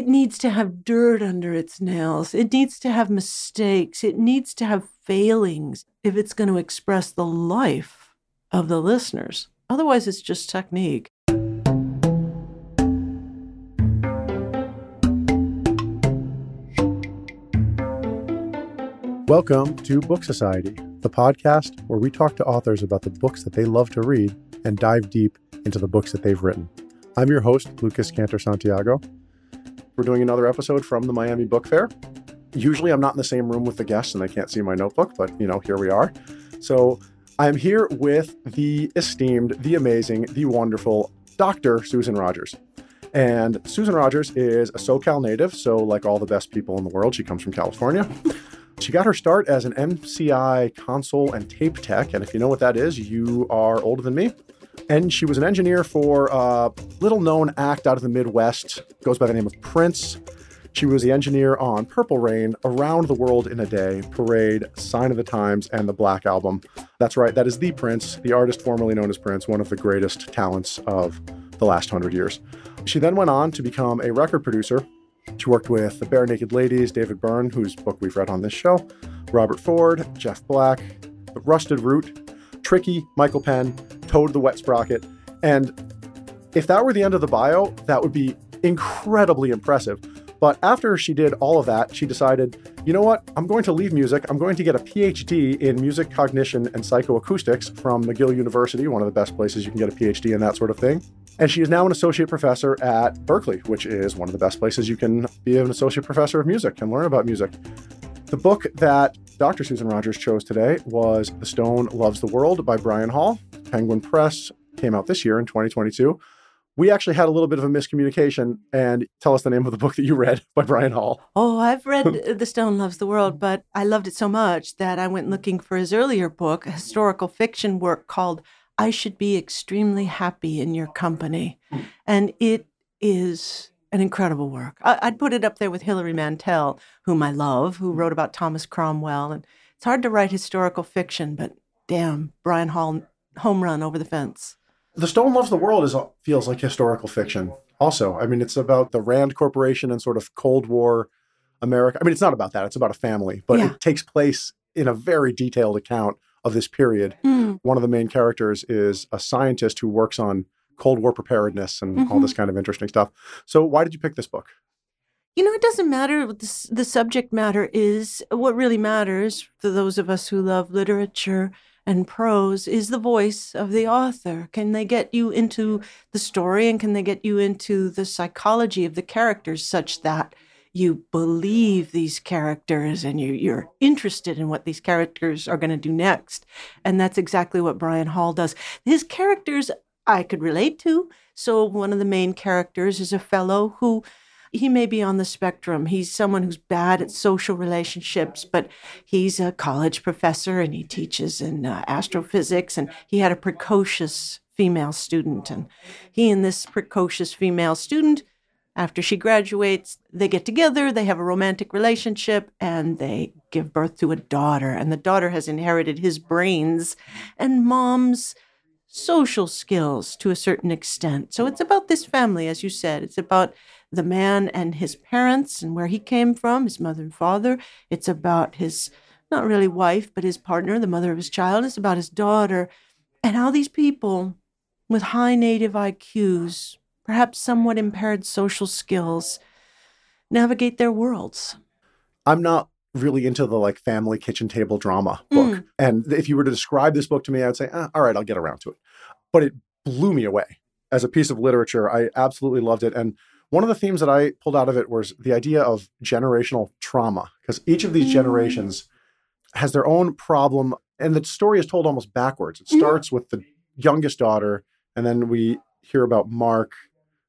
it needs to have dirt under its nails. It needs to have mistakes. It needs to have failings if it's going to express the life of the listeners. Otherwise, it's just technique. Welcome to Book Society, the podcast where we talk to authors about the books that they love to read and dive deep into the books that they've written. I'm your host, Lucas Cantor Santiago, we're doing another episode from the Miami Book Fair. Usually I'm not in the same room with the guests and they can't see my notebook, but you know, here we are. So I'm here with the esteemed, the amazing, the wonderful Dr. Susan Rogers. And Susan Rogers is a SoCal native, so like all the best people in the world, she comes from California. She got her start as an MCI console and tape tech, and if you know what that is, you are older than me and she was an engineer for a little known act out of the Midwest, goes by the name of Prince. She was the engineer on Purple Rain, Around the World in a Day, Parade, Sign of the Times, and the Black Album. That's right, that is the Prince, the artist formerly known as Prince, one of the greatest talents of the last hundred years. She then went on to become a record producer. She worked with the Barenaked Ladies, David Byrne, whose book we've read on this show, Robben Ford, Jeff Black, The Rusted Root, Tricky, Michael Penn, Toad the Wet Sprocket. And if that were the end of the bio, that would be incredibly impressive. But after she did all of that, she decided, you know what? I'm going to leave music. I'm going to get a PhD in music cognition and psychoacoustics from McGill University, one of the best places you can get a PhD in that sort of thing. And she is now an associate professor at Berkeley, which is one of the best places you can be an associate professor of music and learn about music. The book that Dr. Susan Rogers chose today was The Stone Loves the World by Brian Hall. Penguin Press came out this year in 2022. We actually had a little bit of a miscommunication and tell us the name of the book that you read by Brian Hall. Oh, I've read The Stone Loves the World, but I loved it so much that I went looking for his earlier book, a historical fiction work called I Should Be Extremely Happy in Your Company. And it is an incredible work. I, would put it up there with Hilary Mantel, whom I love, who wrote about Thomas Cromwell. And it's hard to write historical fiction, but damn, Brian Hall home run over the fence. The Stone Loves the World is feels like historical fiction. Also, I mean, it's about the Rand Corporation and sort of Cold War America. I mean, it's not about that. It's about a family, but yeah. it takes place in a very detailed account of this period. Mm. One of the main characters is a scientist who works on Cold War preparedness and mm-hmm. all this kind of interesting stuff. So, why did you pick this book? You know, it doesn't matter what the, the subject matter is. What really matters for those of us who love literature and prose is the voice of the author. Can they get you into the story and can they get you into the psychology of the characters such that you believe these characters and you, you're interested in what these characters are going to do next? And that's exactly what Brian Hall does. His characters I could relate to. So, one of the main characters is a fellow who he may be on the spectrum. He's someone who's bad at social relationships, but he's a college professor and he teaches in uh, astrophysics. And he had a precocious female student. And he and this precocious female student, after she graduates, they get together, they have a romantic relationship, and they give birth to a daughter. And the daughter has inherited his brains and mom's social skills to a certain extent. So it's about this family, as you said. It's about the man and his parents and where he came from, his mother and father. It's about his, not really wife, but his partner, the mother of his child. It's about his daughter and how these people with high native IQs, perhaps somewhat impaired social skills, navigate their worlds. I'm not really into the like family kitchen table drama book. Mm. And if you were to describe this book to me, I would say, ah, all right, I'll get around to it. But it blew me away as a piece of literature. I absolutely loved it. And one of the themes that I pulled out of it was the idea of generational trauma, because each of these mm. generations has their own problem. And the story is told almost backwards. It mm-hmm. starts mm. with the youngest daughter, and then we hear about Mark,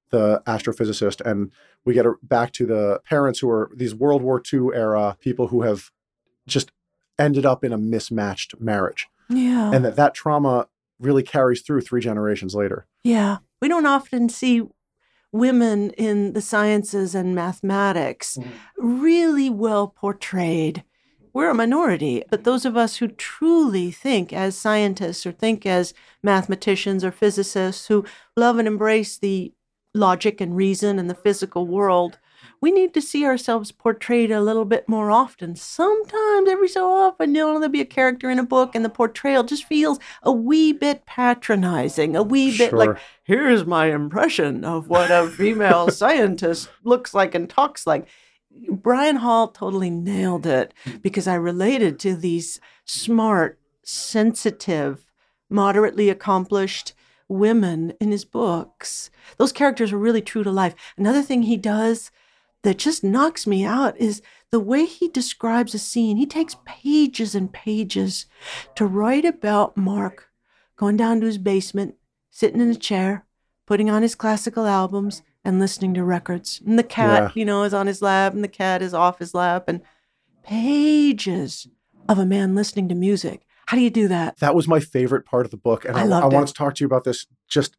the astrophysicist, and we get back to the parents who are these World War II era people who have just ended up in a mismatched marriage. Yeah. And that that trauma really carries through three generations later. Yeah. We don't often see women in the sciences and mathematics mm-hmm. really well portrayed. We're a minority, but those of us who truly think as scientists or think as mathematicians or physicists who love and embrace the logic and reason and the physical world, we need to see ourselves portrayed a little bit more often. Sometimes, every so often, you know, there'll be a character in a book and the portrayal just feels a wee bit patronizing, a wee bit like, here's my impression of what a female scientist looks like and talks like. Brian Hall totally nailed it mm. because I related to these smart, sensitive, moderately accomplished women in his books. Those characters are really true to life. Another thing he does that just knocks me out is the way he describes a scene. He takes pages and pages to write about Mark going down to his basement, sitting in a chair, putting on his classical albums, and listening to records. And the cat, yeah. you know, is on his lap, and the cat is off his lap, and pages of a man listening to music. How do you do that? That was my favorite part of the book. And I, I, I wanted to talk to you about this. Just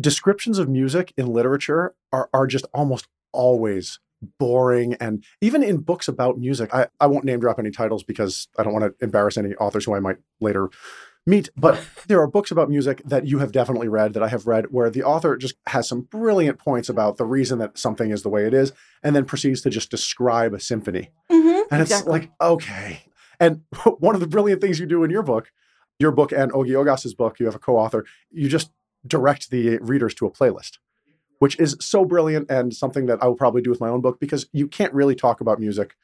descriptions of music in literature are, are just almost always boring. And even in books about music, I, I won't name drop any titles because I don't want to embarrass any authors who I might later meet. But there are books about music that you have definitely read that I have read where the author just has some brilliant points about the reason that something is the way it is, and then proceeds to just describe a symphony. Mm-hmm, and it's like, okay. And one of the brilliant things you do in your book, your book and Ogi Ogas's book, you have a co-author, you just direct the readers to a playlist which is so brilliant and something that I will probably do with my own book because you can't really talk about music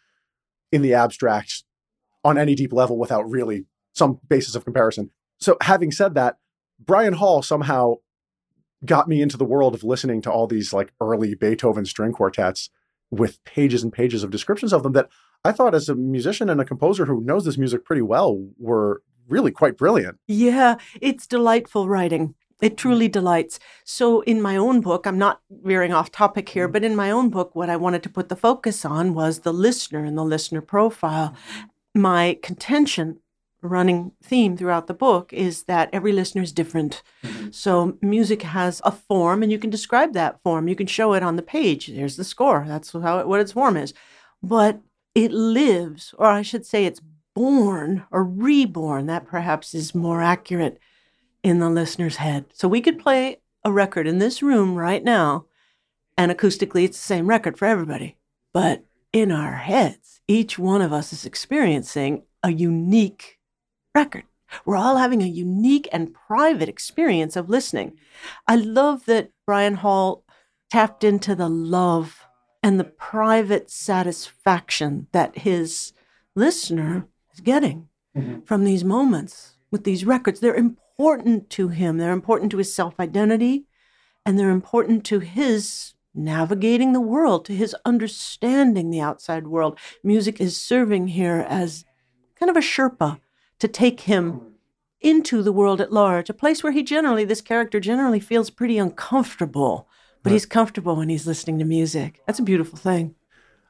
in the abstract on any deep level without really some basis of comparison. So, having said that, Brian Hall somehow got me into the world of listening to all these like early Beethoven string quartets with pages and pages of descriptions of them that I thought, as a musician and a composer who knows this music pretty well, were really quite brilliant. Yeah, it's delightful writing. It mm. truly delights. So, in my own book, I'm not veering off topic here, mm. but in my own book, what I wanted to put the focus on was the listener and the listener profile. Mm. My contention, running theme throughout the book, is that every listener is different. Mm-hmm. So, music has a form, and you can describe that form. You can show it on the page. There's the score. That's how it, what its form is. But it lives, or I should say, it's born or reborn. That perhaps is more accurate in the listener's head. So we could play a record in this room right now, and acoustically, it's the same record for everybody. But in our heads, each one of us is experiencing a unique record. We're all having a unique and private experience of listening. I love that Brian Hall tapped into the love and the private satisfaction that his listener is getting mm-hmm. from these moments with these records. They're important important to him. They're important to his self identity, and they're important to his navigating the world, to his understanding the outside world. Music is serving here as kind of a Sherpa to take him into the world at large, a place where he generally, this character generally feels pretty uncomfortable, but right. he's comfortable when he's listening to music. That's a beautiful thing.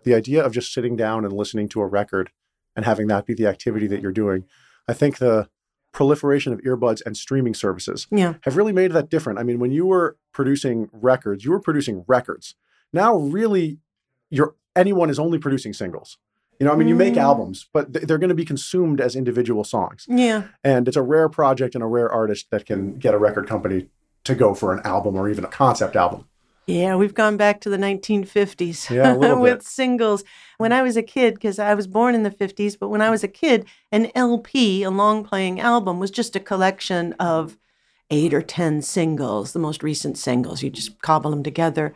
The idea of just sitting down and listening to a record and having that be the activity that you're doing, I think the proliferation of earbuds and streaming services yeah. have really made that different. I mean, when you were producing records, you were producing records. Now, really, you're anyone is only producing singles. You know, I mean, you make mm. albums, but th- they're going to be consumed as individual songs. Yeah. And it's a rare project and a rare artist that can get a record company to go for an album or even a concept album. Yeah, we've gone back to the 1950s yeah, with singles. When I was a kid, because I was born in the 50s, but when I was a kid, an LP, a long playing album, was just a collection of eight or 10 singles, the most recent singles. You just cobble them together.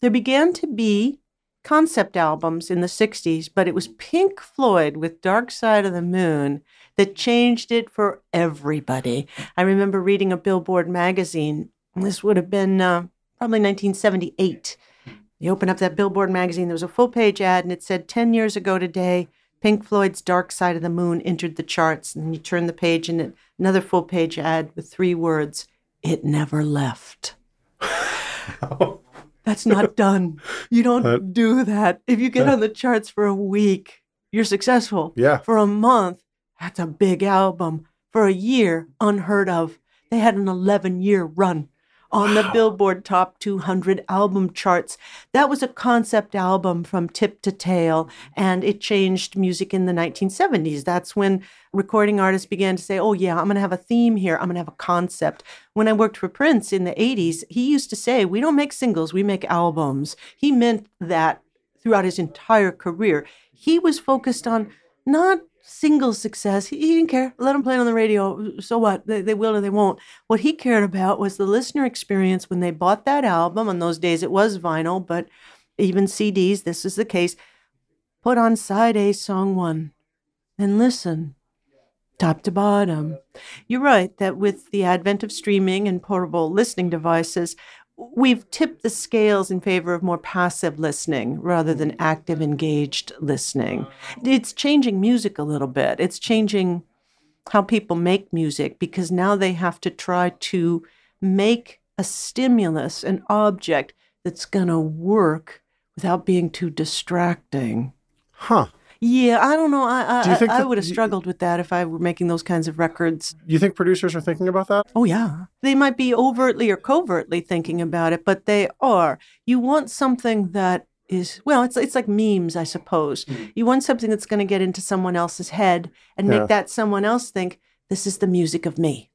There began to be concept albums in the 60s, but it was Pink Floyd with Dark Side of the Moon that changed it for everybody. I remember reading a Billboard magazine. This would have been. Uh, probably 1978. You open up that Billboard magazine, there was a full page ad, and it said 10 years ago today, Pink Floyd's Dark Side of the Moon entered the charts. And you turn the page, and it, another full page ad with three words It never left. That's not done. You don't do that. If you get on the charts for a week, you're successful. Yeah. For a month, that's a big album. For a year, unheard of. They had an 11 year run on wow. the Billboard Top 200 album charts. That was a concept album from tip to tail, and it changed music in the 1970s. That's when recording artists began to say, oh, yeah, I'm going to have a theme here, I'm going to have a concept. When I worked for Prince in the 80s, he used to say, we don't make singles, we make albums. He meant that throughout his entire career. He was focused on not single success. He, he didn't care. Let them play it on the radio. So what? They, they will or they won't. What he cared about was the listener experience when they bought that album. In those days, it was vinyl, but even CDs, this is the case. Put on side A, song one, and listen top to bottom. You're right that with the advent of streaming and portable listening devices, we've tipped the scales in favor of more passive listening rather than active, engaged listening. It's changing music a little bit. It's changing how people make music because now they have to try to make a stimulus, an object that's going to work without being too distracting. Huh. Yeah, I don't know. I Do I, think I would have struggled with that if I were making those kinds of records. You think producers are thinking about that? Oh yeah, they might be overtly or covertly thinking about it, but they are. You want something that is well, it's it's like memes, I suppose. Hmm. You want something that's going to get into someone else's head and make that someone else think this is the music of me.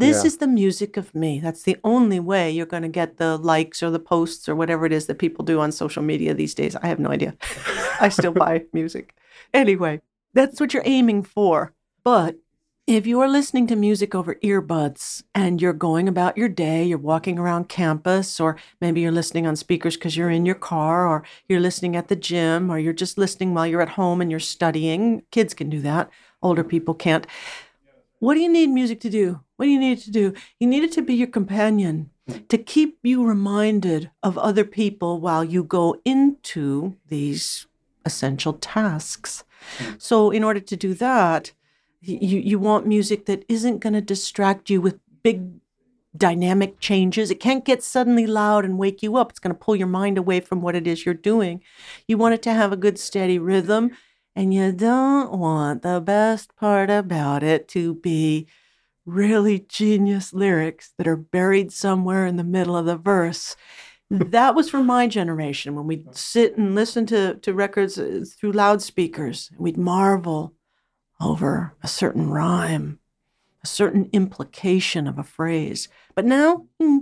This Yeah. is the music of me. That's the only way you're going to get the likes or the posts or whatever it is that people do on social media these days. I have no idea. I still buy music. Anyway, that's what you're aiming for. But if you're listening to music over earbuds and you're going about your day, you're walking around campus, or maybe you're listening on speakers because you're in your car, or you're listening at the gym, or you're just listening while you're at home and you're studying. Kids can do that, older people can't. What do you need music to do? What do you need to do? You need it to be your companion, to keep you reminded of other people while you go into these essential tasks. So, in order to do that, you, you want music that isn't going to distract you with big dynamic changes. It can't get suddenly loud and wake you up. It's going to pull your mind away from what it is you're doing. You want it to have a good, steady rhythm, and you don't want the best part about it to be really genius lyrics that are buried somewhere in the middle of the verse. that was for my generation when we'd sit and listen to, to records uh, through loudspeakers. We'd marvel over a certain rhyme, a certain implication of a phrase. But now, hmm,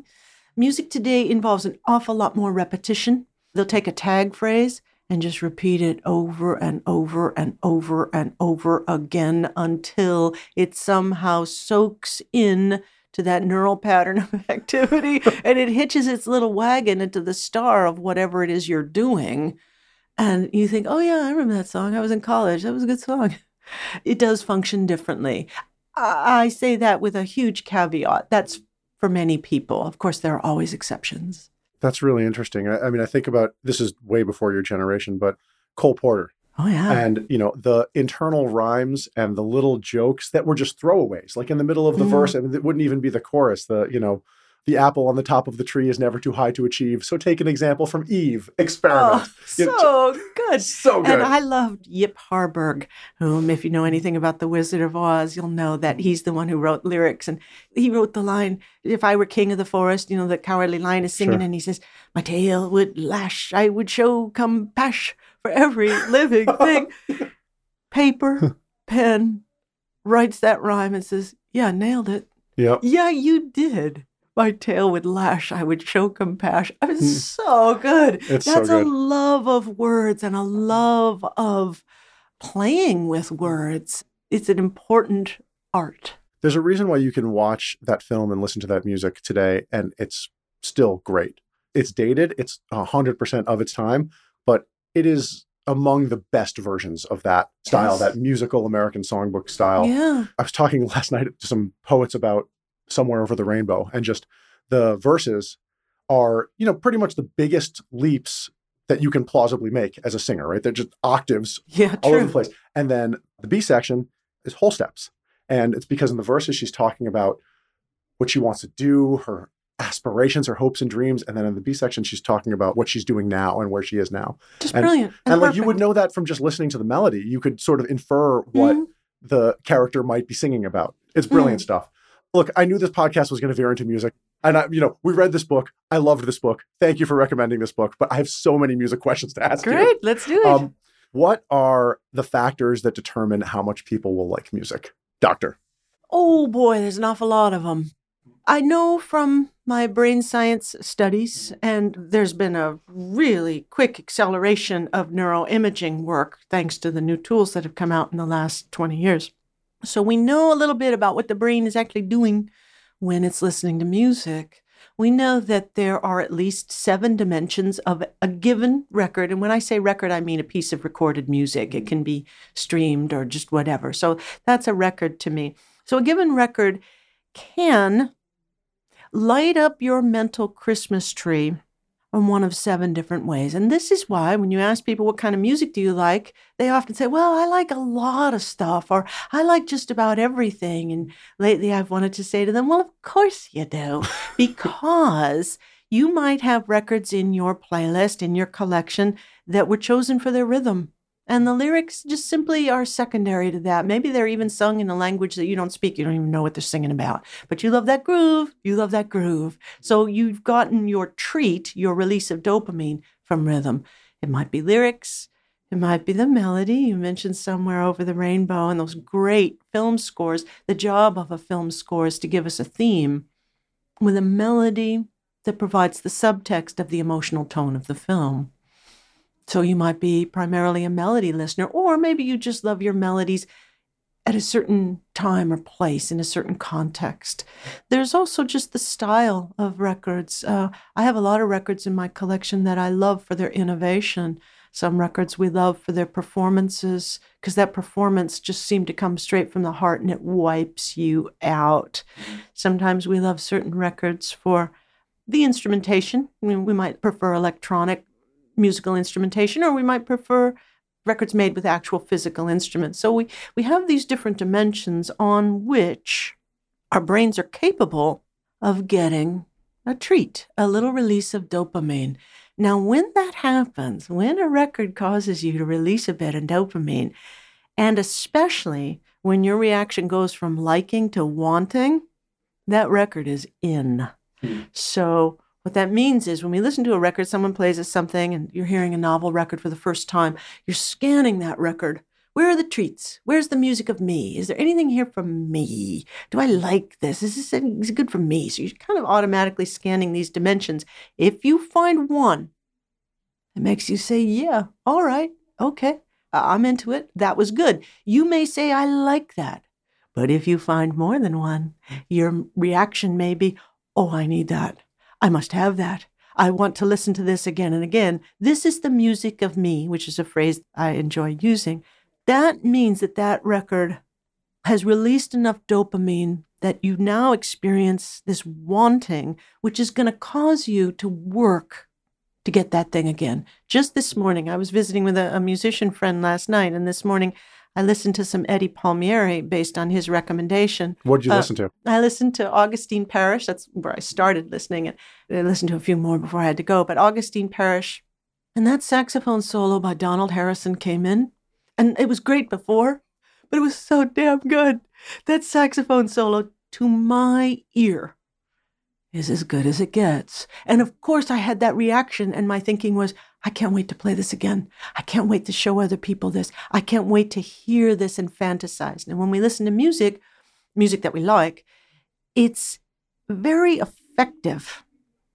music today involves an awful lot more repetition. They'll take a tag phrase and just repeat it over and over and over and over again until it somehow soaks in to that neural pattern of activity and it hitches its little wagon into the star of whatever it is you're doing. And you think, oh, yeah, I remember that song. I was in college. That was a good song. It does function differently. I I say that with a huge caveat. That's for many people. Of course, there are always exceptions. That's really interesting. I, I mean, I think about this is way before your generation, but Cole Porter Oh, yeah. and you know the internal rhymes and the little jokes that were just throwaways, like in the middle of the Mm. verse, and it wouldn't even be the chorus. The you know, the apple on the top of the tree is never too high to achieve. So take an example from Eve. Experiment. Oh, know, so good. so good. And I loved Yip Harburg, whom, if you know anything about The Wizard of Oz, you'll know that he's the one who wrote lyrics. And he wrote the line, If I were king of the forest, you know, the cowardly lion is singing, Sure. and he says, My tail would lash, I would show compassion for every living thing. Paper, pen, writes that rhyme and says, Yeah, nailed it. yep. Yeah, you did. My tail would lash, I would show compassion. I was so good. Hmm. It's so That's a love of words and a love of playing with words. It's an important art. There's a reason why you can watch that film and listen to that music today, and it's still great. It's dated. It's hundred percent of its time, but it is among the best versions of that style, Yes. that musical American songbook style. Yeah. I was talking last night to some poets about Somewhere Over the Rainbow, and just the verses are, you know, pretty much the biggest leaps that you can plausibly make as a singer, right? They're just octaves Yeah, all over the place. And then the B section is whole steps. And it's because in the verses she's talking about what she wants to do, her aspirations, her hopes and dreams. And then in the B section, she's talking about what she's doing now and where she is now. Just and- brilliant. And, like you would know that from just listening to the melody. You could sort of infer what Mhm. the character might be singing about. It's brilliant Mm. stuff. Look, I knew this podcast was going to veer into music. And I, you know, we read this book. I loved this book. Thank you for recommending this book. But I have so many music questions to ask you. Great. Let's do it. Um, what are the factors that determine how much people will like music, Doctor? oh boy, there's an awful lot of them. I know from my brain science studies, and there's been a really quick acceleration of neuroimaging work thanks to the new tools that have come out in the last 20 years. So we know a little bit about what the brain is actually doing when it's listening to music. We know that there are at least seven dimensions of a given record. And when I say record, I mean a piece of recorded music. It mm-hmm. can be streamed or just whatever. So that's a record to me. So a given record can light up your mental Christmas tree in one of seven different ways. And this is why when you ask people, what kind of music do you like? They often say, well, I like a lot of stuff, or I like just about everything. And lately I've wanted to say to them, well, of course you do, because you might have records in your playlist, in your collection that were chosen for their rhythm and the lyrics just simply are secondary to that. Maybe they're even sung in a language that you don't speak. You don't even know what they're singing about. But you love that groove. You love that groove. So you've gotten your treat, your release of dopamine from rhythm. It might be lyrics. It might be the melody. You mentioned Somewhere Over the Rainbow and those great film scores. The job of a film score is to give us a theme with a melody that provides the subtext of the emotional tone of the film. So you might be primarily a melody listener, or maybe you just love your melodies at a certain time or place in a certain context. There's also just the style of records. Uh, I have a lot of records in my collection that I love for their innovation. Some records we love for their performances because that performance just seemed to come straight from the heart and it wipes you out. Sometimes we love certain records for the instrumentation. I mean, we might prefer electronic musical instrumentation, or we might prefer records made with actual physical instruments. So we, we have these different dimensions on which our brains are capable of getting a treat, a little release of dopamine. Now, when that happens, when a record causes you to release a bit of dopamine, and especially when your reaction goes from liking to wanting, that record is in. Mm. So what that means is when we listen to a record, someone plays us something and you're hearing a novel record for the first time, you're scanning that record. Where are the treats? Where's the music of me? Is there anything here from me? Do I like this? Is this good for me? So you're kind of automatically scanning these dimensions. If you find one that makes you say, yeah, all right, okay, I'm into it. That was good. You may say, I like that. But if you find more than one, your reaction may be, oh, I need that. I must have that. I want to listen to this again and again. This is the music of me, which is a phrase I enjoy using. That means that that record has released enough dopamine that you now experience this wanting, which is going to cause you to work to get that thing again. Just this morning, I was visiting with a, a musician friend last night, and this morning I listened to some Eddie Palmieri based on his recommendation. What did you uh, listen to? I listened to Augustine Parish. That's where I started listening. And I listened to a few more before I had to go. But Augustine Parish and that saxophone solo by Donald Harrison came in. And it was great before, but it was so damn good. That saxophone solo to my ear is as good as it gets. And of course, I had that reaction, and my thinking was, I can't wait to play this again. I can't wait to show other people this. I can't wait to hear this and fantasize. And when we listen to music, music that we like, it's very effective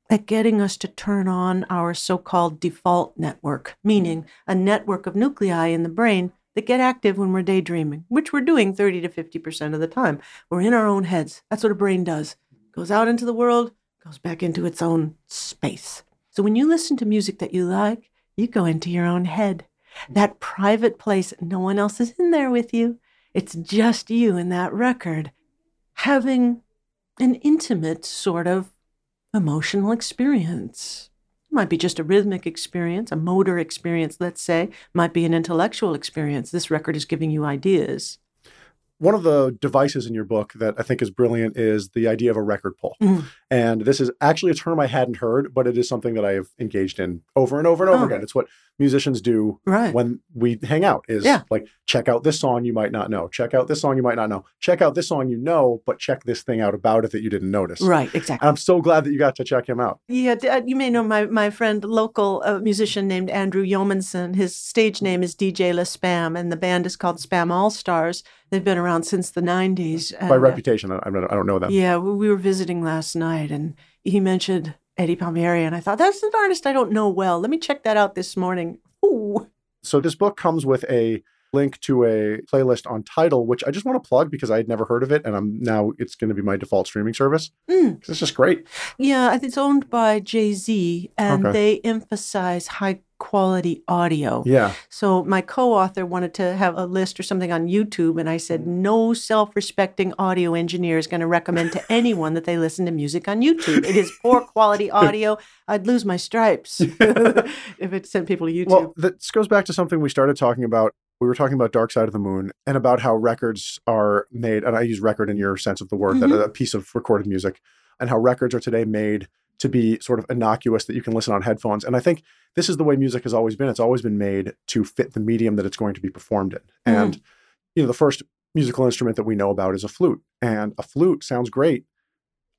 at getting us to turn on our so called default network, meaning a network of nuclei in the brain that get active when we're daydreaming, which we're doing 30 to 50% of the time. We're in our own heads. That's what a brain does goes out into the world, goes back into its own space. So when you listen to music that you like, you go into your own head, that private place. No one else is in there with you. It's just you and that record having an intimate sort of emotional experience. It might be just a rhythmic experience, a motor experience, let's say, might be an intellectual experience. This record is giving you ideas one of the devices in your book that I think is brilliant is the idea of a record pull. Mm. And this is actually a term I hadn't heard, but it is something that I have engaged in over and over and over oh. again. It's what musicians do Right. when we hang out is Yeah. like check out this song you might not know check out this song you might not know check out this song you know but check this thing out about it that you didn't notice right. Exactly. and i'm so glad that you got to check him out Yeah, uh, you may know my, my friend, local uh, musician named Andrew Yeomanson. His stage name is DJ Le Spam, and the band is called Spam All Stars. They've been around since the 90s. And, by uh, reputation I, I don't I don't know them Yeah, we were visiting last night, and he mentioned Eddie Palmieri, and I thought, that's an artist I don't know well. Let me check that out this morning. Ooh. so this book comes with a link to a playlist on Tidal which i just want to plug because i had never heard of it and i'm now it's going to be my default streaming service Mm. it's just great Yeah, it's owned by Jay Z, and Okay. they emphasize high quality audio. yeah So my co-author wanted to have a list or something on YouTube, and I said no self-respecting audio engineer is going to recommend to anyone that they listen to music on YouTube. It is poor quality audio. I'd lose my stripes if it sent people to YouTube. Well, this goes back to something we started talking about. We were talking about Dark Side of the Moon and about how records are made, and I use record in your sense of the word, Mhm. that a piece of recorded music, and how records are today made to be sort of innocuous that you can listen on headphones. And I think this is the way music has always been. It's always been made to fit the medium that it's going to be performed in. Mhm. And you know, the first musical instrument that we know about is a flute, and a flute sounds great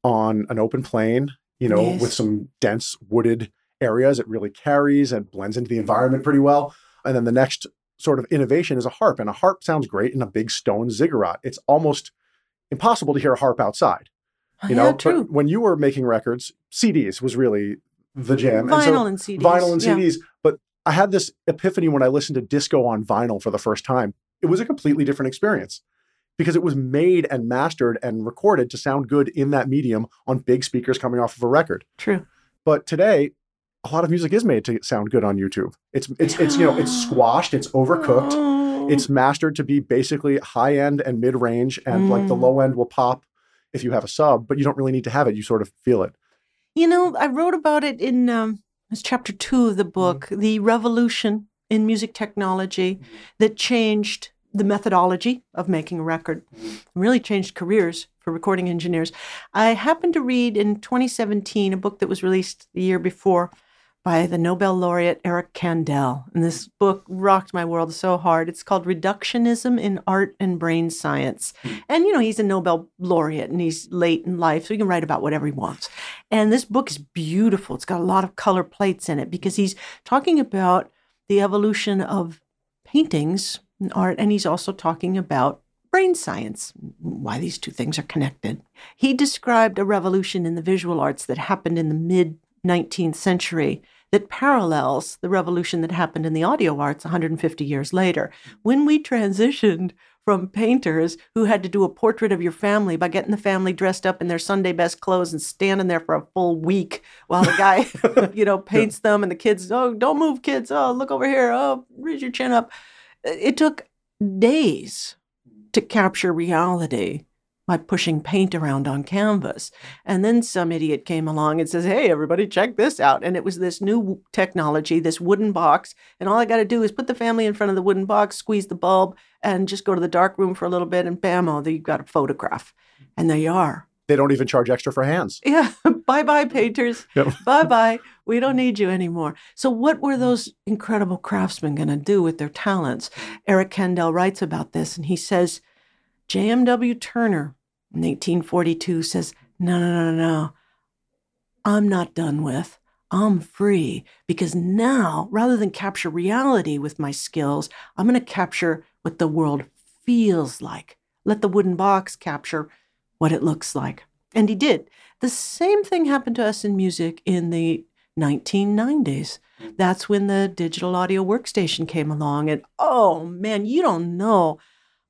on an open plain, you know, Yes. with some dense wooded areas. It really carries and blends into the environment pretty well. And then the next sort of innovation is a harp, and a harp sounds great in a big stone ziggurat. It's almost impossible to hear a harp outside. You know, yeah, But when you were making records, CDs was really the jam. And so- Vinyl and CDs. vinyl and yeah. CDs. But I had this epiphany when I listened to disco on vinyl for the first time. It was a completely different experience because it was made and mastered and recorded to sound good in that medium on big speakers coming off of a record. True. But today, a lot of music is made to sound good on YouTube. It's it's it's you know it's squashed, it's overcooked, Oh. it's mastered to be basically high end and mid range, and like the Mm. low end will pop if you have a sub, but you don't really need to have it. You sort of feel it. You know, I wrote about it in um, it's chapter two of the book, the revolution in music technology that changed the methodology of making a record, really changed careers for recording engineers. I happened to read in 2017 a book that was released the year before by the Nobel laureate Eric Kandel. And this book rocked my world so hard. It's called Reductionism in Art and Brain Science. Hmm. And, you know, he's a Nobel laureate and he's late in life, so he can write about whatever he wants. And this book is beautiful. It's got a lot of color plates in it because he's talking about the evolution of paintings and art, and he's also talking about brain science, why these two things are connected. He described a revolution in the visual arts that happened in the mid 19th century that parallels the revolution that happened in the audio arts 150 years later. When we transitioned from painters who had to do a portrait of your family by getting the family dressed up in their Sunday best clothes and standing there for a full week while the guy, you know, paints them and the kids, oh, don't move, kids. Oh, look over here. Oh, raise your chin up. It took days to capture reality by pushing paint around on canvas. And then some idiot came along and says, Hey, everybody, check this out. And it was this new technology, this wooden box. And all I got to do is put the family in front of the wooden box, squeeze the bulb, and just go to the dark room for a little bit, and bam, oh, you've got a photograph. And there you are. They don't even charge extra for hands. Yeah. bye bye, painters. Yep. bye bye. We don't need you anymore. So, what were mm. those incredible craftsmen going to do with their talents? Eric Kandel writes about this, and he says, J.M.W. Turner in 1842 says, No, no, no, no, no. I'm not done with. I'm free because now, rather than capture reality with my skills, I'm going to capture what the world feels like. Let the wooden box capture what it looks like. And he did. The same thing happened to us in music in the 1990s. That's when the digital audio workstation came along. And oh man, you don't know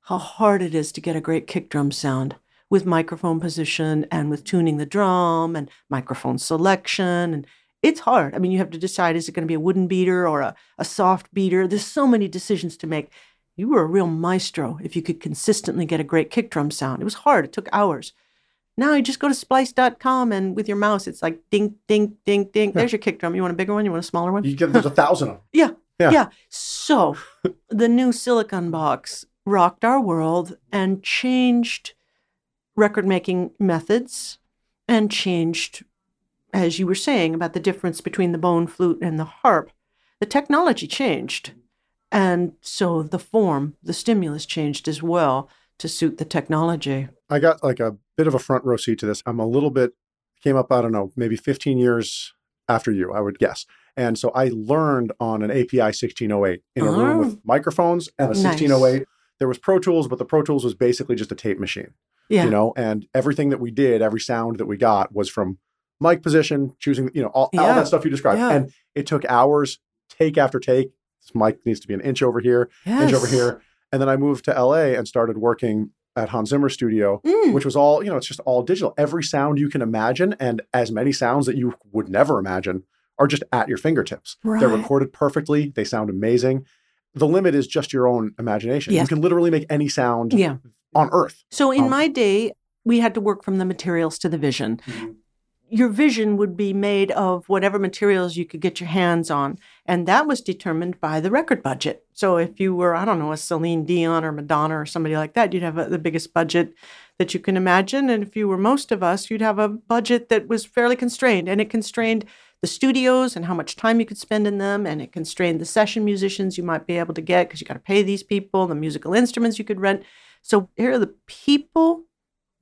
how hard it is to get a great kick drum sound with microphone position and with tuning the drum and microphone selection. And it's hard. I mean, you have to decide is it going to be a wooden beater or a, a soft beater? There's so many decisions to make. You were a real maestro if you could consistently get a great kick drum sound. It was hard, it took hours. Now you just go to splice.com and with your mouse, it's like ding, ding, ding, ding. There's your kick drum. You want a bigger one? You want a smaller one? You get there's a thousand of them. Yeah. Yeah. Yeah. So the new Silicon box rocked our world and changed record making methods and changed, as you were saying, about the difference between the bone flute and the harp. the technology changed. And so the form, the stimulus changed as well to suit the technology. I got like a bit of a front row seat to this. I'm a little bit, came up, I don't know, maybe 15 years after you, I would guess. And so I learned on an API 1608 in a room Oh. with microphones and a Nice. 1608. There was Pro Tools, but the Pro Tools was basically just a tape machine, Yeah. you know, and everything that we did, every sound that we got was from mic position, choosing, you know, all, all that stuff you described. Yeah. And it took hours, take after take. This mic needs to be an inch over here, yes. inch over here. And then I moved to LA and started working at Hans Zimmer Studio, Mm. which was all, you know, it's just all digital. Every sound you can imagine and as many sounds that you would never imagine are just at your fingertips. They're recorded perfectly, they sound amazing. The limit is just your own imagination. Yes. You can literally make any sound Yeah. on earth. So in Um, my day, we had to work from the materials to the vision. Your vision would be made of whatever materials you could get your hands on. And that was determined by the record budget. So if you were, I don't know, a Celine Dion or Madonna or somebody like that, you'd have a, the biggest budget that you can imagine. And if you were most of us, you'd have a budget that was fairly constrained. And it constrained the studios and how much time you could spend in them. And it constrained the session musicians you might be able to get because you got to pay these people, the musical instruments you could rent. So here are the people,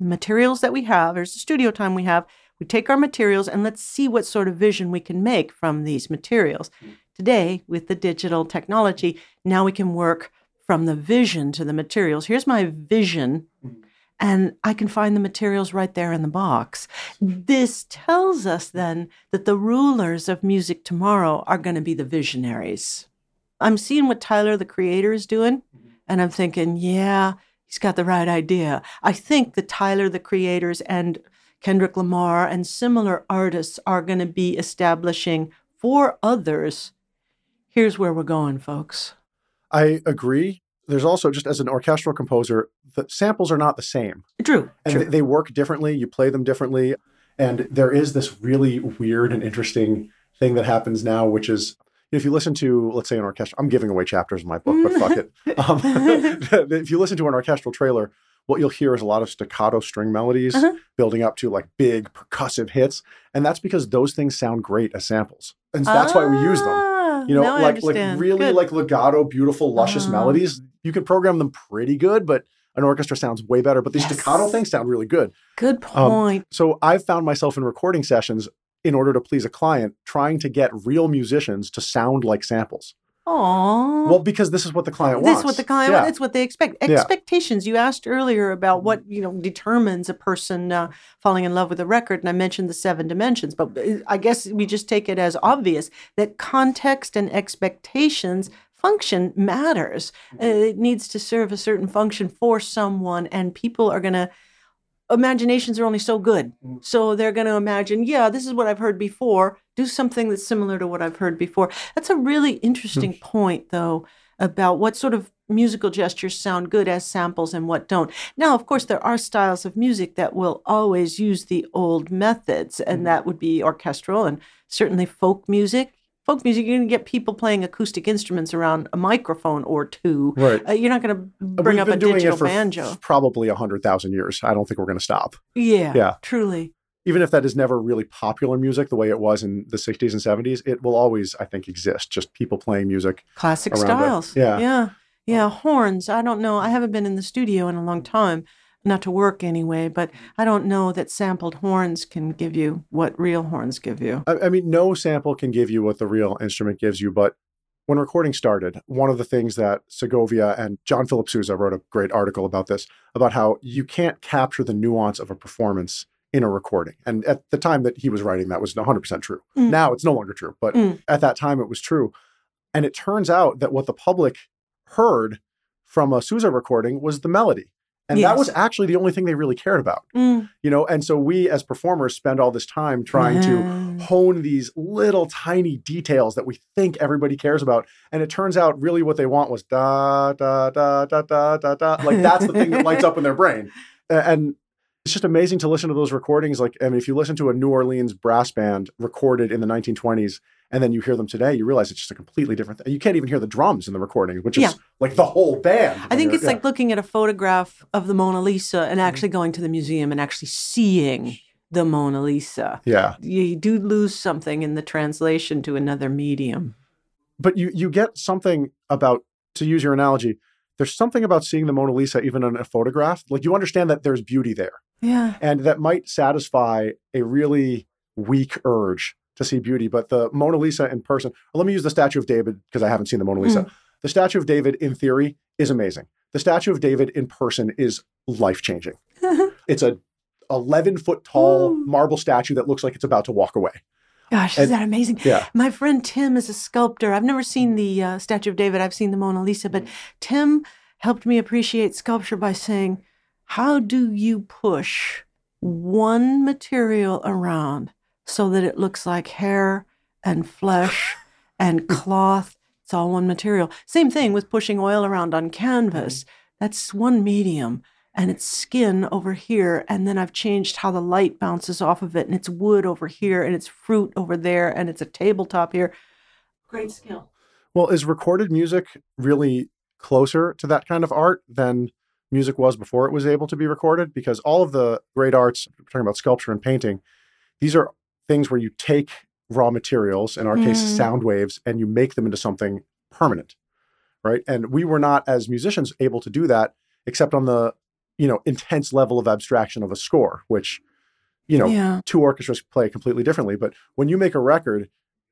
the materials that we have. Here's the studio time we have. We take our materials and let's see what sort of vision we can make from these materials. Hmm. Today, with the digital technology, now we can work from the vision to the materials. Here's my vision, hmm. And I can find the materials right there in the box. This tells us then that the rulers of music tomorrow are going to be the visionaries. I'm seeing what Tyler the creator is doing, and I'm thinking, yeah, he's got the right idea. I think the Tyler the creators and Kendrick Lamar and similar artists are going to be establishing for others. Here's where we're going, folks. I agree. There's also just as an orchestral composer, the samples are not the same. True. and true. they- they work differently. You play them differently, and there is this really weird and interesting thing that happens now, which is if you listen to, let's say, an orchestra. I'm giving away chapters in my book, but fuck it. Um, if you listen to an orchestral trailer, what you'll hear is a lot of staccato string melodies Uh-huh. building up to like big percussive hits, and that's because those things sound great as samples, and that's why we use them. Ah, You know, like like really Good. like legato, beautiful, luscious Uh-huh. melodies. You can program them pretty good, but an orchestra sounds way better. But these Yes. staccato things sound really good. good um, point. So I've found myself in recording sessions in order to please a client, trying to get real musicians to sound like samples. Aww. Well, because this is what the client this wants. This is what the client Yeah. wants. It's what they expect. Yeah. Expectations. You asked earlier about what you know determines a person uh, falling in love with a record, and I mentioned the seven dimensions. But uh, I guess we just take it as obvious that context and expectations function matters. Uh, mm-hmm. it needs to serve a certain function for someone, and people are going to. Imaginations are only so good. Mm. So they're going to imagine, yeah, this is what I've heard before. Do something that's similar to what I've heard before. That's a really interesting point, though, about what sort of musical gestures sound good as samples and what don't. Now, of course, there are styles of music that will always use the old methods, and mm-hmm. that would be orchestral and certainly folk music. Folk music, you're going to get people playing acoustic instruments around a microphone or two. Right. Uh, you're not going to bring We've up been a doing digital it for banjo. f- probably a hundred thousand years. I don't think we're going to stop. yeah, Yeah. truly. Even if that is never really popular music the way it was in the 60s and 70s, it will always, I think, exist. Just people playing music. Classic around it. styles. Yeah. Yeah. Yeah. Horns. I don't know. I haven't been in the studio in a long time, not to work anyway, but I don't know that sampled horns can give you what real horns give you. I, I mean, no sample can give you what the real instrument gives you, but when recording started, one of the things that Segovia and John Philip Sousa wrote a great article about this, about how you can't capture the nuance of a performance in a recording. And at the time that he was writing, that was 100% true. Mm. Now it's no longer true, but Mm. at that time it was true. And it turns out that what the public heard from a Sousa recording was the melody. And that was actually the only thing they really cared about, Mm. you know? And so we as performers spend all this time trying to hone these little tiny details that we think everybody cares about. And it turns out really what they want was da da da da da da da. Like that's the thing that lights up in their brain. And it's just amazing to listen to those recordings. Like, I mean, if you listen to a New Orleans brass band recorded in the 1920s and then you hear them today, you realize it's just a completely different thing. You can't even hear the drums in the recording, which is Yeah. like the whole band. I think it's yeah. like looking at a photograph of the Mona Lisa Mm-hmm. and actually going to the museum and actually seeing the Mona Lisa. yeah. You do lose something in the translation to another medium. but you you get something about to use your analogy. There's something about seeing the Mona Lisa even in a photograph. Like you understand that there's beauty there, Yeah. and that might satisfy a really weak urge to see beauty. But the Mona Lisa in person. Let me use the Statue of David because I haven't seen the Mona Lisa. The Statue of David, in theory, is amazing. The Statue of David in person is life changing. It's a 11 foot tall Ooh. marble statue that looks like it's about to walk away. Gosh, And- is that amazing? Yeah. My friend Tim is a sculptor. I've never seen the uh, Statue of David. I've seen the Mona Lisa, but Tim helped me appreciate sculpture by saying, How do you push one material around so that it looks like hair and flesh and cloth? It's all one material. Same thing with pushing oil around on canvas. Mm-hmm. That's one medium and it's skin over here. And then I've changed how the light bounces off of it, and it's wood over here, and it's fruit over there, and it's a tabletop here. Great skill. Well, is recorded music really closer to that kind of art than music was before it was able to be recorded? Because all of the great arts, we're talking about sculpture and painting, these are things where you take raw materials, in our case, Mm. sound waves, and you make them into something permanent, right? And we were not, as musicians, able to do that except on the you know intense level of abstraction of a score, which you know yeah. two orchestras play completely differently. But when you make a record,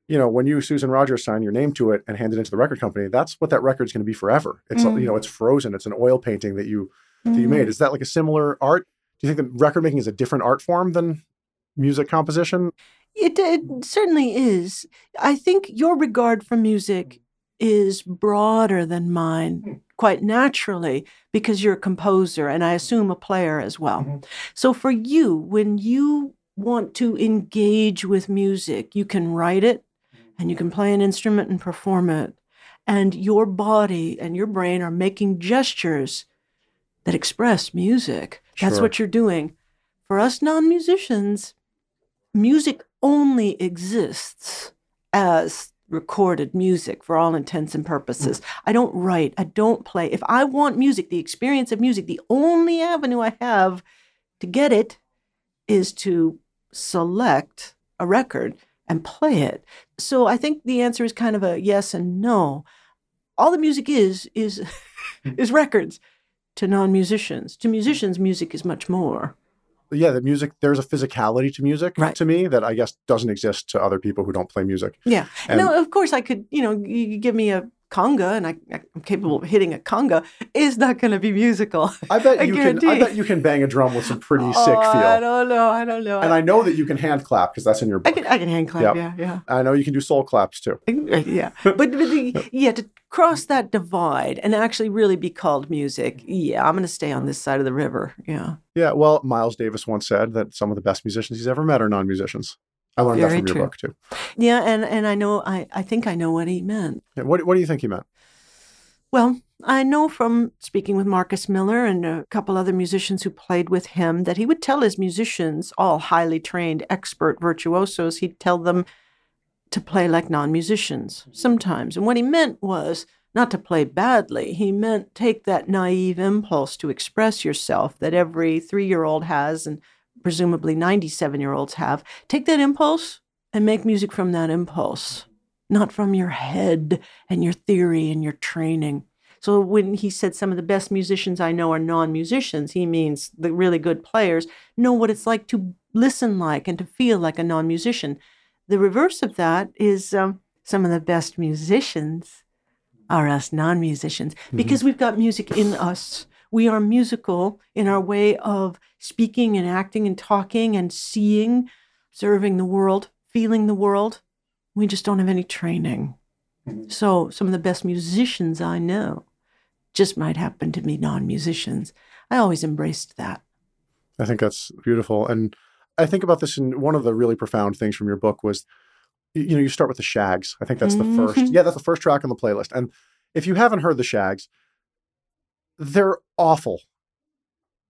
you know, when you Susan Rogers sign your name to it and hand it into the record company, that's what that record's going to be forever. It's Mm. you know, it's frozen. It's an oil painting that you that you Mm. made. Is that like a similar art? Do you think that record making is a different art form than music composition? It, it certainly is. I think your regard for music is broader than mine, quite naturally, because you're a composer and I assume a player as well. Mhm. So for you, when you want to engage with music, you can write it and you can play an instrument and perform it. And your body and your brain are making gestures that express music. That's Sure. what you're doing. For us non musicians, music only exists as recorded music for all intents and purposes. Mm. I don't write, I don't play. If I want music, the experience of music, the only avenue I have to get it is to select a record and play it. So I think the answer is kind of a yes and no. All the music is is is records to non-musicians. To mm. musicians music is much more. Yeah, the music. There's a physicality to music Right. to me that I guess doesn't exist to other people who don't play music. Yeah. And- no, of course I could, you know, you, you give me a conga and I, I'm capable of hitting a conga. is not going to be musical. I bet I you can. I bet you can bang a drum with some pretty oh, sick oh, I don't know. I don't know. And I know that you can hand clap because that's in your I can I can hand clap. Yep. Yeah, yeah. I know you can do soul claps too. Uh, yeah but, but the, yeah to cross that divide and actually really be called music yeah i'm going to stay on this side of the river yeah Yeah, well, Miles Davis once said that some of the best musicians he's ever met are non-musicians. I learned that Very from your book too. yeah and and i know i i think i know what he meant Yeah, what what do you think he meant? well i know from speaking with marcus miller and a couple other musicians who played with him that he would tell his musicians all highly trained expert virtuosos he'd tell them to play like non-musicians sometimes and what he meant was not to play badly. He meant take that naive impulse to express yourself that every three year old has and presumably 97 year olds have. Take that impulse and make music from that impulse, not from your head and your theory and your training. So when he said some of the best musicians I know are non musicians, he means the really good players know what it's like to listen like and to feel like a non musician. The reverse of that is um, some of the best musicians are us non musicians because we've got music in us. We are musical in our way of speaking and acting and talking and seeing, observing the world, feeling the world. We just don't have any training. So some of the best musicians I know just might happen to be non musicians. I always embraced that. I think that's beautiful. And I think about this in one of the really profound things from your book was you know, you start with the Shaggs. I think that's the first. Mhm. Yeah, that's the first track on the playlist. And if you haven't heard the Shaggs, they're awful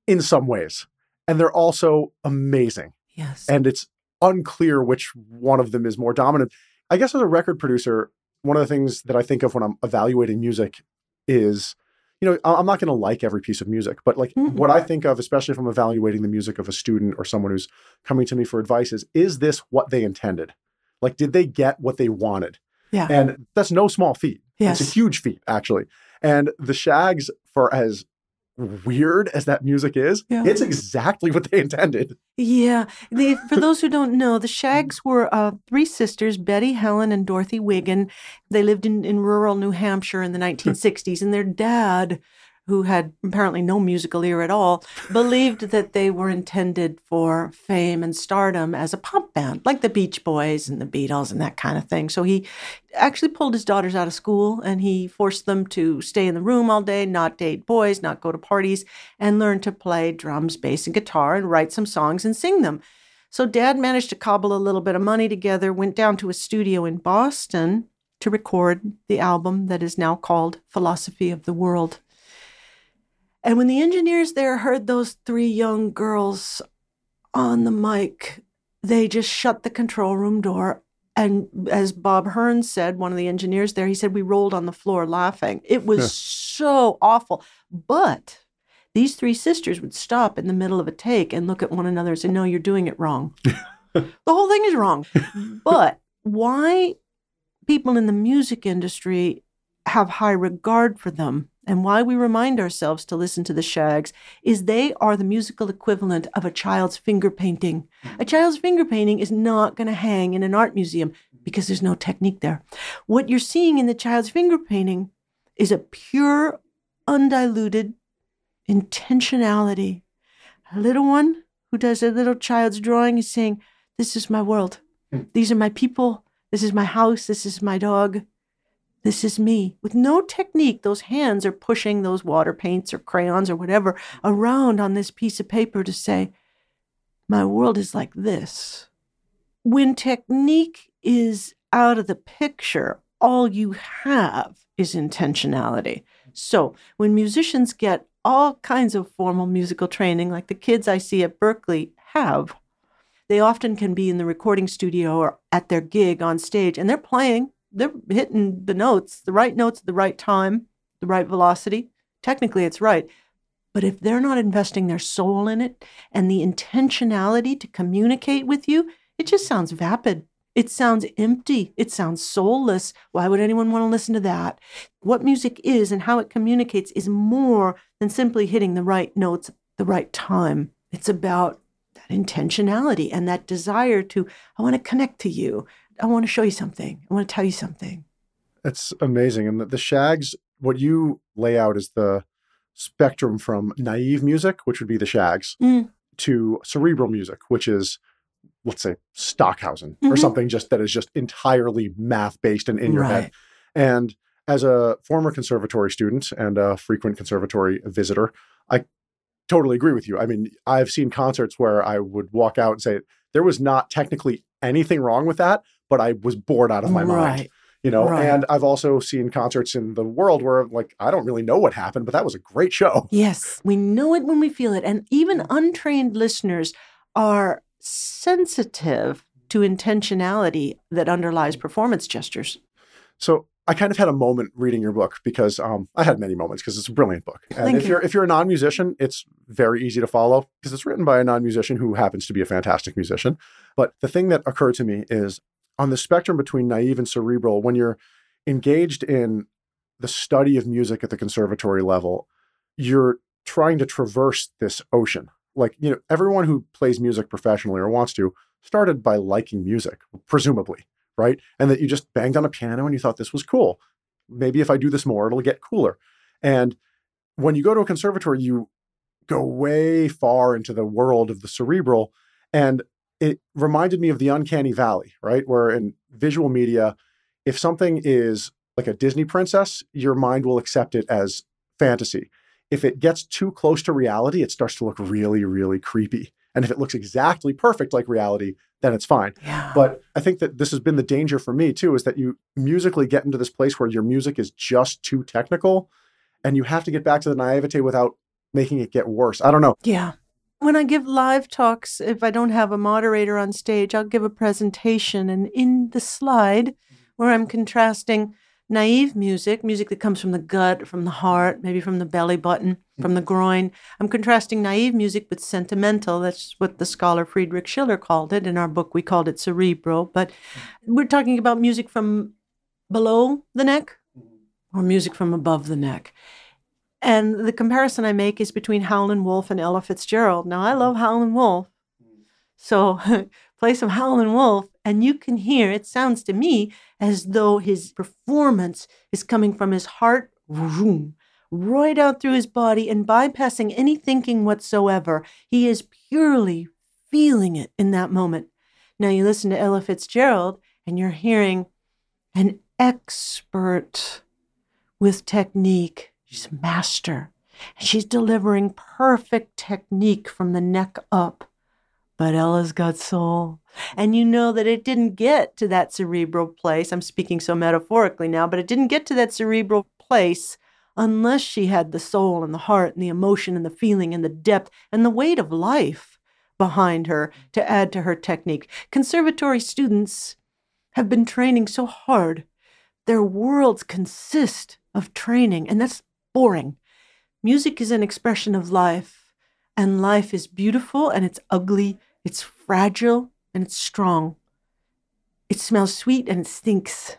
in some ways. And they're also amazing. Yes. and it's unclear which one of them is more dominant. I guess as a record producer, one of the things that I think of when I'm evaluating music is, you know, I'm not going to like every piece of music, but like Mhm. what I think of, especially if I'm evaluating the music of a student or someone who's coming to me for advice, is is this what they intended? Like, did they get what they wanted? Yeah. And that's no small feat. Yes. It's a huge feat, actually. And the Shaggs, for as weird as that music is, Yeah. it's exactly what they intended. Yeah. They, for those who don't know, the Shaggs were uh, three sisters, Betty, Helen, and Dorothy Wiggin. They lived in, in rural New Hampshire in the 1960s, and their dad, who had apparently no musical ear at all, believed that they were intended for fame and stardom as a pop band, like the Beach Boys and the Beatles and that kind of thing. So he actually pulled his daughters out of school and he forced them to stay in the room all day, not date boys, not go to parties, and learn to play drums, bass, and guitar and write some songs and sing them. So dad managed to cobble a little bit of money together, went down to a studio in Boston to record the album that is now called Philosophy of the World. And when the engineers there heard those three young girls on the mic, they just shut the control room door. And as Bob Hearn said, one of the engineers there, he said, We rolled on the floor laughing. It was Yeah. so awful. But these three sisters would stop in the middle of a take and look at one another and say, No, you're doing it wrong. the whole thing is wrong. But why people in the music industry have high regard for them and why we remind ourselves to listen to the Shaggs is they are the musical equivalent of a child's finger painting. A child's finger painting is not going to hang in an art museum because there's no technique there. What you're seeing in the child's finger painting is a pure, undiluted intentionality. A little one who does a little child's drawing is saying, This is my world. Hmm. These are my people. This is my house. This is my dog. This is me. With no technique, those hands are pushing those water paints or crayons or whatever around on this piece of paper to say, My world is like this. When technique is out of the picture, all you have is intentionality. So when musicians get all kinds of formal musical training, like the kids I see at Berklee have, they often can be in the recording studio or at their gig on stage and they're playing, they're hitting the notes, the right notes at the right time, the right velocity. Technically, it's right. But if they're not investing their soul in it and the intentionality to communicate with you, it just sounds vapid. It sounds empty. It sounds soulless. Why would anyone want to listen to that? What music is and how it communicates is more than simply hitting the right notes at the right time. It's about that intentionality and that desire to, I want to connect to you. I want to show you something. I want to tell you something. That's amazing. And the, the Shaggs, what you lay out is the spectrum from naive music, which would be the Shaggs, Mm. to cerebral music, which is, let's say, Stockhausen or Mhm. something just that is just entirely math based and in your head. And as a former conservatory student and a frequent conservatory visitor, I totally agree with you. I mean, I've seen concerts where I would walk out and say, there was not technically anything wrong with that, but I was bored out of my mind. You know, Right. and I've also seen concerts in the world where like I don't really know what happened, but that was a great show. Yes, we know it when we feel it. And even untrained listeners are sensitive to intentionality that underlies mm. performance gestures. So I kind of had a moment reading your book because um, I had many moments because it's a brilliant book. And Thank if you. you're if you're a non-musician, it's very easy to follow because it's written by a non-musician who happens to be a fantastic musician. But the thing that occurred to me is on the spectrum between naive and cerebral, when you're engaged in the study of music at the conservatory level, you're trying to traverse this ocean. Like, you know, everyone who plays music professionally or wants to started by liking music, presumably, right? And that you just banged on a piano and you thought this was cool. Maybe if I do this more, it'll get cooler. And when you go to a conservatory, you go way far into the world of the cerebral. And it reminded me of the uncanny valley, right? Where in visual media, if something is like a Disney princess, your mind will accept it as fantasy. If it gets too close to reality, it starts to look really, really creepy. And if it looks exactly perfect like reality, then it's fine. Yeah. But I think that this has been the danger for me too, is that you musically get into this place where your music is just too technical and you have to get back to the naivete without making it get worse. I don't know. Yeah. When I give live talks, if I don't have a moderator on stage, I'll give a presentation. And in the slide where I'm contrasting naive music, music that comes from the gut, from the heart, maybe from the belly button, from the groin, I'm contrasting naive music with sentimental. That's what the scholar Friedrich Schiller called it. In our book, we called it cerebral. But we're talking about music from below the neck or music from above the neck. And the comparison I make is between Howlin' Wolf and Ella Fitzgerald. Now, I love Howlin' Wolf. So play some Howlin' Wolf, and you can hear it sounds to me as though his performance is coming from his heart, vroom, right out through his body and bypassing any thinking whatsoever. He is purely feeling it in that moment. Now, you listen to Ella Fitzgerald, and you're hearing an expert with technique. She's a master. She's delivering perfect technique from the neck up. But Ella's got soul. And you know that it didn't get to that cerebral place. I'm speaking so metaphorically now, but it didn't get to that cerebral place unless she had the soul and the heart and the emotion and the feeling and the depth and the weight of life behind her to add to her technique. Conservatory students have been training so hard. Their worlds consist of training, and that's boring. Music is an expression of life, and life is beautiful and it's ugly, it's fragile and it's strong. It smells sweet and it stinks.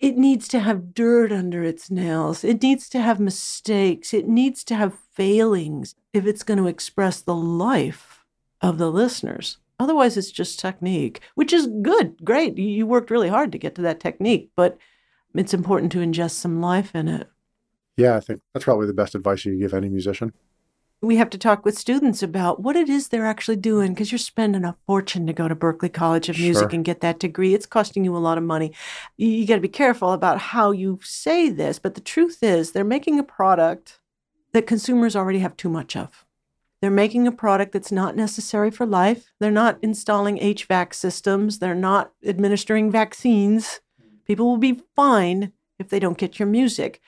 It needs to have dirt under its nails. It needs to have mistakes. It needs to have failings if it's going to express the life of the listeners. Otherwise, it's just technique, which is good, great. You worked really hard to get to that technique, but it's important to ingest some life in it. Yeah, I think that's probably the best advice you give any musician. We have to talk with students about what it is they're actually doing because you're spending a fortune to go to Berklee College of Music and get that degree. It's costing you a lot of money. You, you got to be careful about how you say this, but the truth is they're making a product that consumers already have too much of. They're making a product that's not necessary for life. They're not installing HVAC systems. They're not administering vaccines. People will be fine if they don't get your music.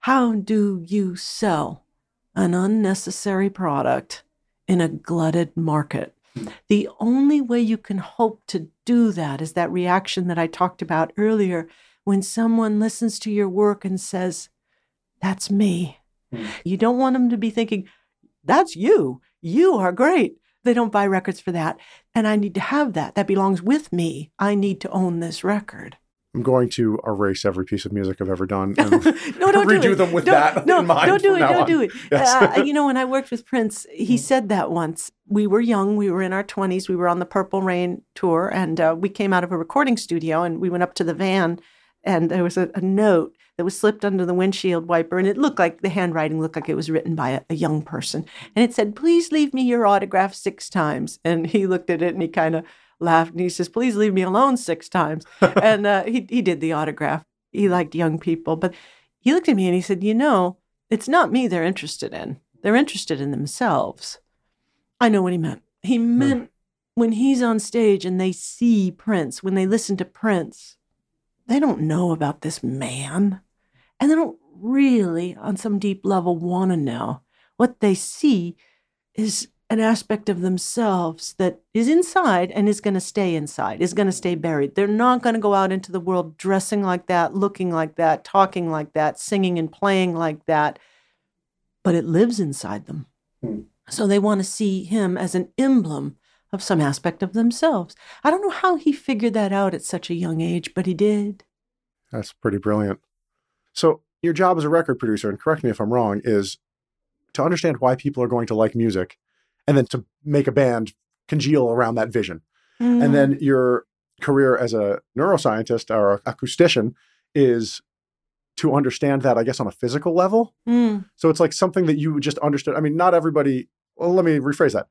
How do you sell an unnecessary product in a glutted market? Hmm. The only way you can hope to do that is that reaction that I talked about earlier when someone listens to your work and says, That's me. Hmm. You don't want them to be thinking, That's you. You are great. They don't buy records for that. And I need to have that. That belongs with me. I need to own this record. I'm going to erase every piece of music I've ever done and no, don't do redo it. them with Don't- that no, in mind Don't do it. Don't on. do it. Yes. Uh, you know, when I worked with Prince, he said that once. We were young. We were in our twenties. We were on the Purple Rain tour, and uh, we came out of a recording studio, and we went up to the van, and there was a, a note that was slipped under the windshield wiper, and it looked like the handwriting looked like it was written by a, a young person, and it said, "Please leave me your autograph six times." And he looked at it, and he kind of laughed, and he says, "Please leave me alone six times." and uh, he he did the autograph. He liked young people, but he looked at me and he said, "You know, it's not me they're interested in. They're interested in themselves." I know what he meant. He meant when he's on stage and they see Prince, when they listen to Prince, they don't know about this man. And they don't really, on some deep level, want to know. What they see is an aspect of themselves that is inside and is going to stay inside, is going to stay buried. They're not going to go out into the world dressing like that, looking like that, talking like that, singing and playing like that, but it lives inside them. Hmm. So they want to see him as an emblem of some aspect of themselves. I don't know how he figured that out at such a young age, but he did. That's pretty brilliant. So, your job as a record producer, and correct me if I'm wrong, is to understand why people are going to like music and then to make a band congeal around that vision. Mm. And then your career as a neuroscientist or acoustician is to understand that, I guess, on a physical level. Mm. So it's like something that you just understood. I mean, not everybody, well, let me rephrase that.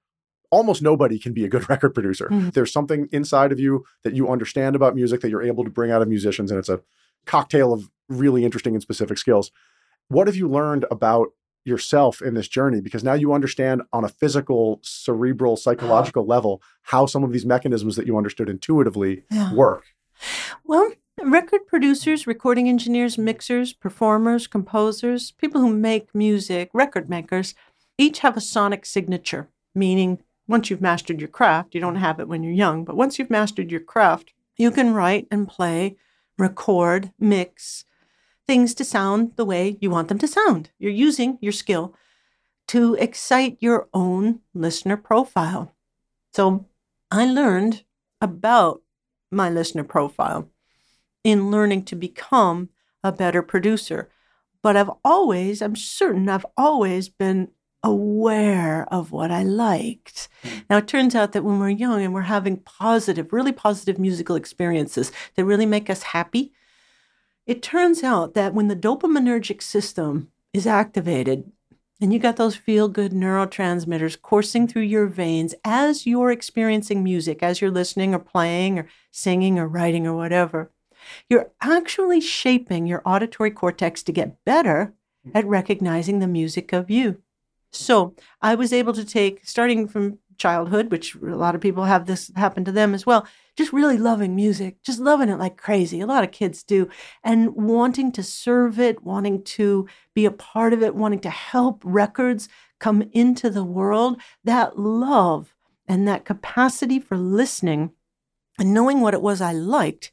Almost nobody can be a good record producer. Mhm. There's something inside of you that you understand about music that you're able to bring out of musicians, and it's a cocktail of really interesting and specific skills. What have you learned about yourself in this journey? Because now you understand on a physical, cerebral, psychological level how some of these mechanisms that you understood intuitively Yeah. work. Well, record producers, recording engineers, mixers, performers, composers, people who make music, record makers, each have a sonic signature, meaning once you've mastered your craft, you don't have it when you're young, but once you've mastered your craft, you can write and play, record, mix things to sound the way you want them to sound. You're using your skill to excite your own listener profile. So I learned about my listener profile in learning to become a better producer. But I've always, I'm certain I've always been aware of what I liked. Hmm. Now, it turns out that when we're young and we're having positive, really positive musical experiences that really make us happy, it turns out that when the dopaminergic system is activated, and you got those feel good neurotransmitters coursing through your veins as you're experiencing music, as you're listening or playing or singing or writing or whatever. You're actually shaping your auditory cortex to get better at recognizing the music of you. So I was able to take, starting from childhood, which a lot of people have this happen to them as well, just really loving music, just loving it like crazy. A lot of kids do, and wanting to serve it, wanting to be a part of it, wanting to help records come into the world. That love and that capacity for listening and knowing what it was I liked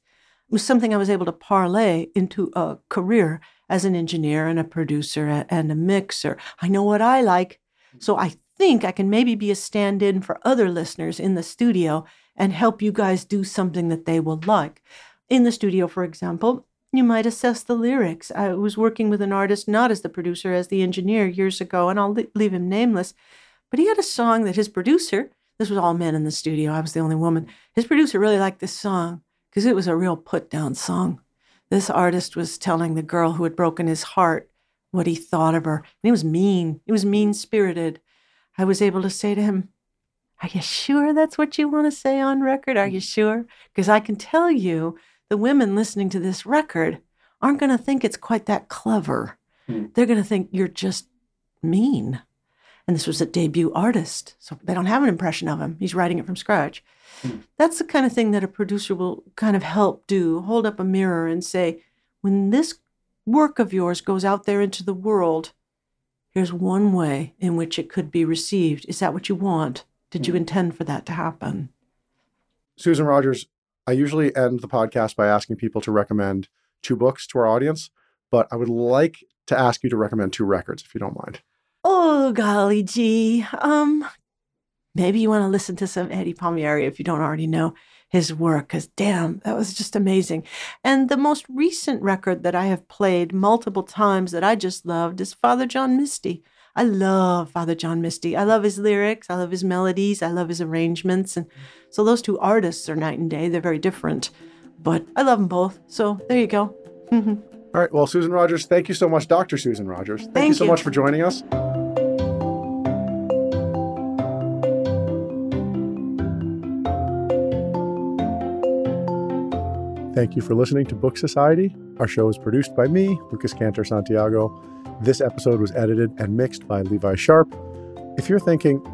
was something I was able to parlay into a career as an engineer and a producer and a mixer. I know what I like. So I think I can maybe be a stand in for other listeners in the studio and help you guys do something that they will like. In the studio, for example, you might assess the lyrics. I was working with an artist, not as the producer, as the engineer years ago, and I'll leave him nameless. But he had a song that his producer, this was all men in the studio, I was the only woman, his producer really liked this song because it was a real put down song. This artist was telling the girl who had broken his heart what he thought of her. And he was mean, he was mean spirited. I was able to say to him, Are you sure that's what you want to say on record? Are you sure? Because I can tell you, the women listening to this record aren't going to think it's quite that clever. Mm. They're going to think you're just mean. And this was a debut artist, so they don't have an impression of him. He's writing it from scratch. That's the kind of thing that a producer will kind of help do hold up a mirror and say, when this work of yours goes out there into the world, here's one way in which it could be received. Is that what you want? Did you hmm. intend for that to happen? Susan Rogers, I usually end the podcast by asking people to recommend two books to our audience, but I would like to ask you to recommend two records if you don't mind. Oh, golly gee. Um, maybe you want to listen to some Eddie Palmieri if you don't already know his work, because damn, that was just amazing. And the most recent record that I have played multiple times that I just loved is Father John Misty. I love Father John Misty. I love his lyrics. I love his melodies. I love his arrangements. And so those two artists are night and day. They're very different, but I love them both. So there you go. All right. Well, Susan Rogers, thank you so much, Dr. Susan Rogers. Thank, thank you so you. much for joining us. Thank you for listening to Book Society. Our show is produced by me, Lucas Cantor Santiago. This episode was edited and mixed by Levi Sharp. If you're thinking,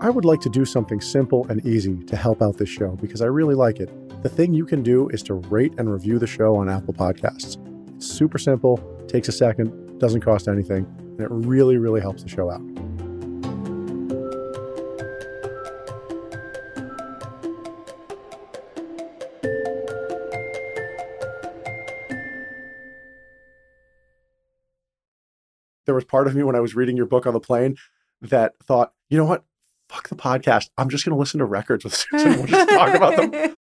I would like to do something simple and easy to help out this show because I really like it, the thing you can do is to rate and review the show on Apple Podcasts. It's super simple, takes a second, doesn't cost anything, and it really, really helps the show out. There was part of me when I was reading your book on the plane that thought, you know what? Fuck the podcast. I'm just going to listen to records with Susan. We'll just talk about them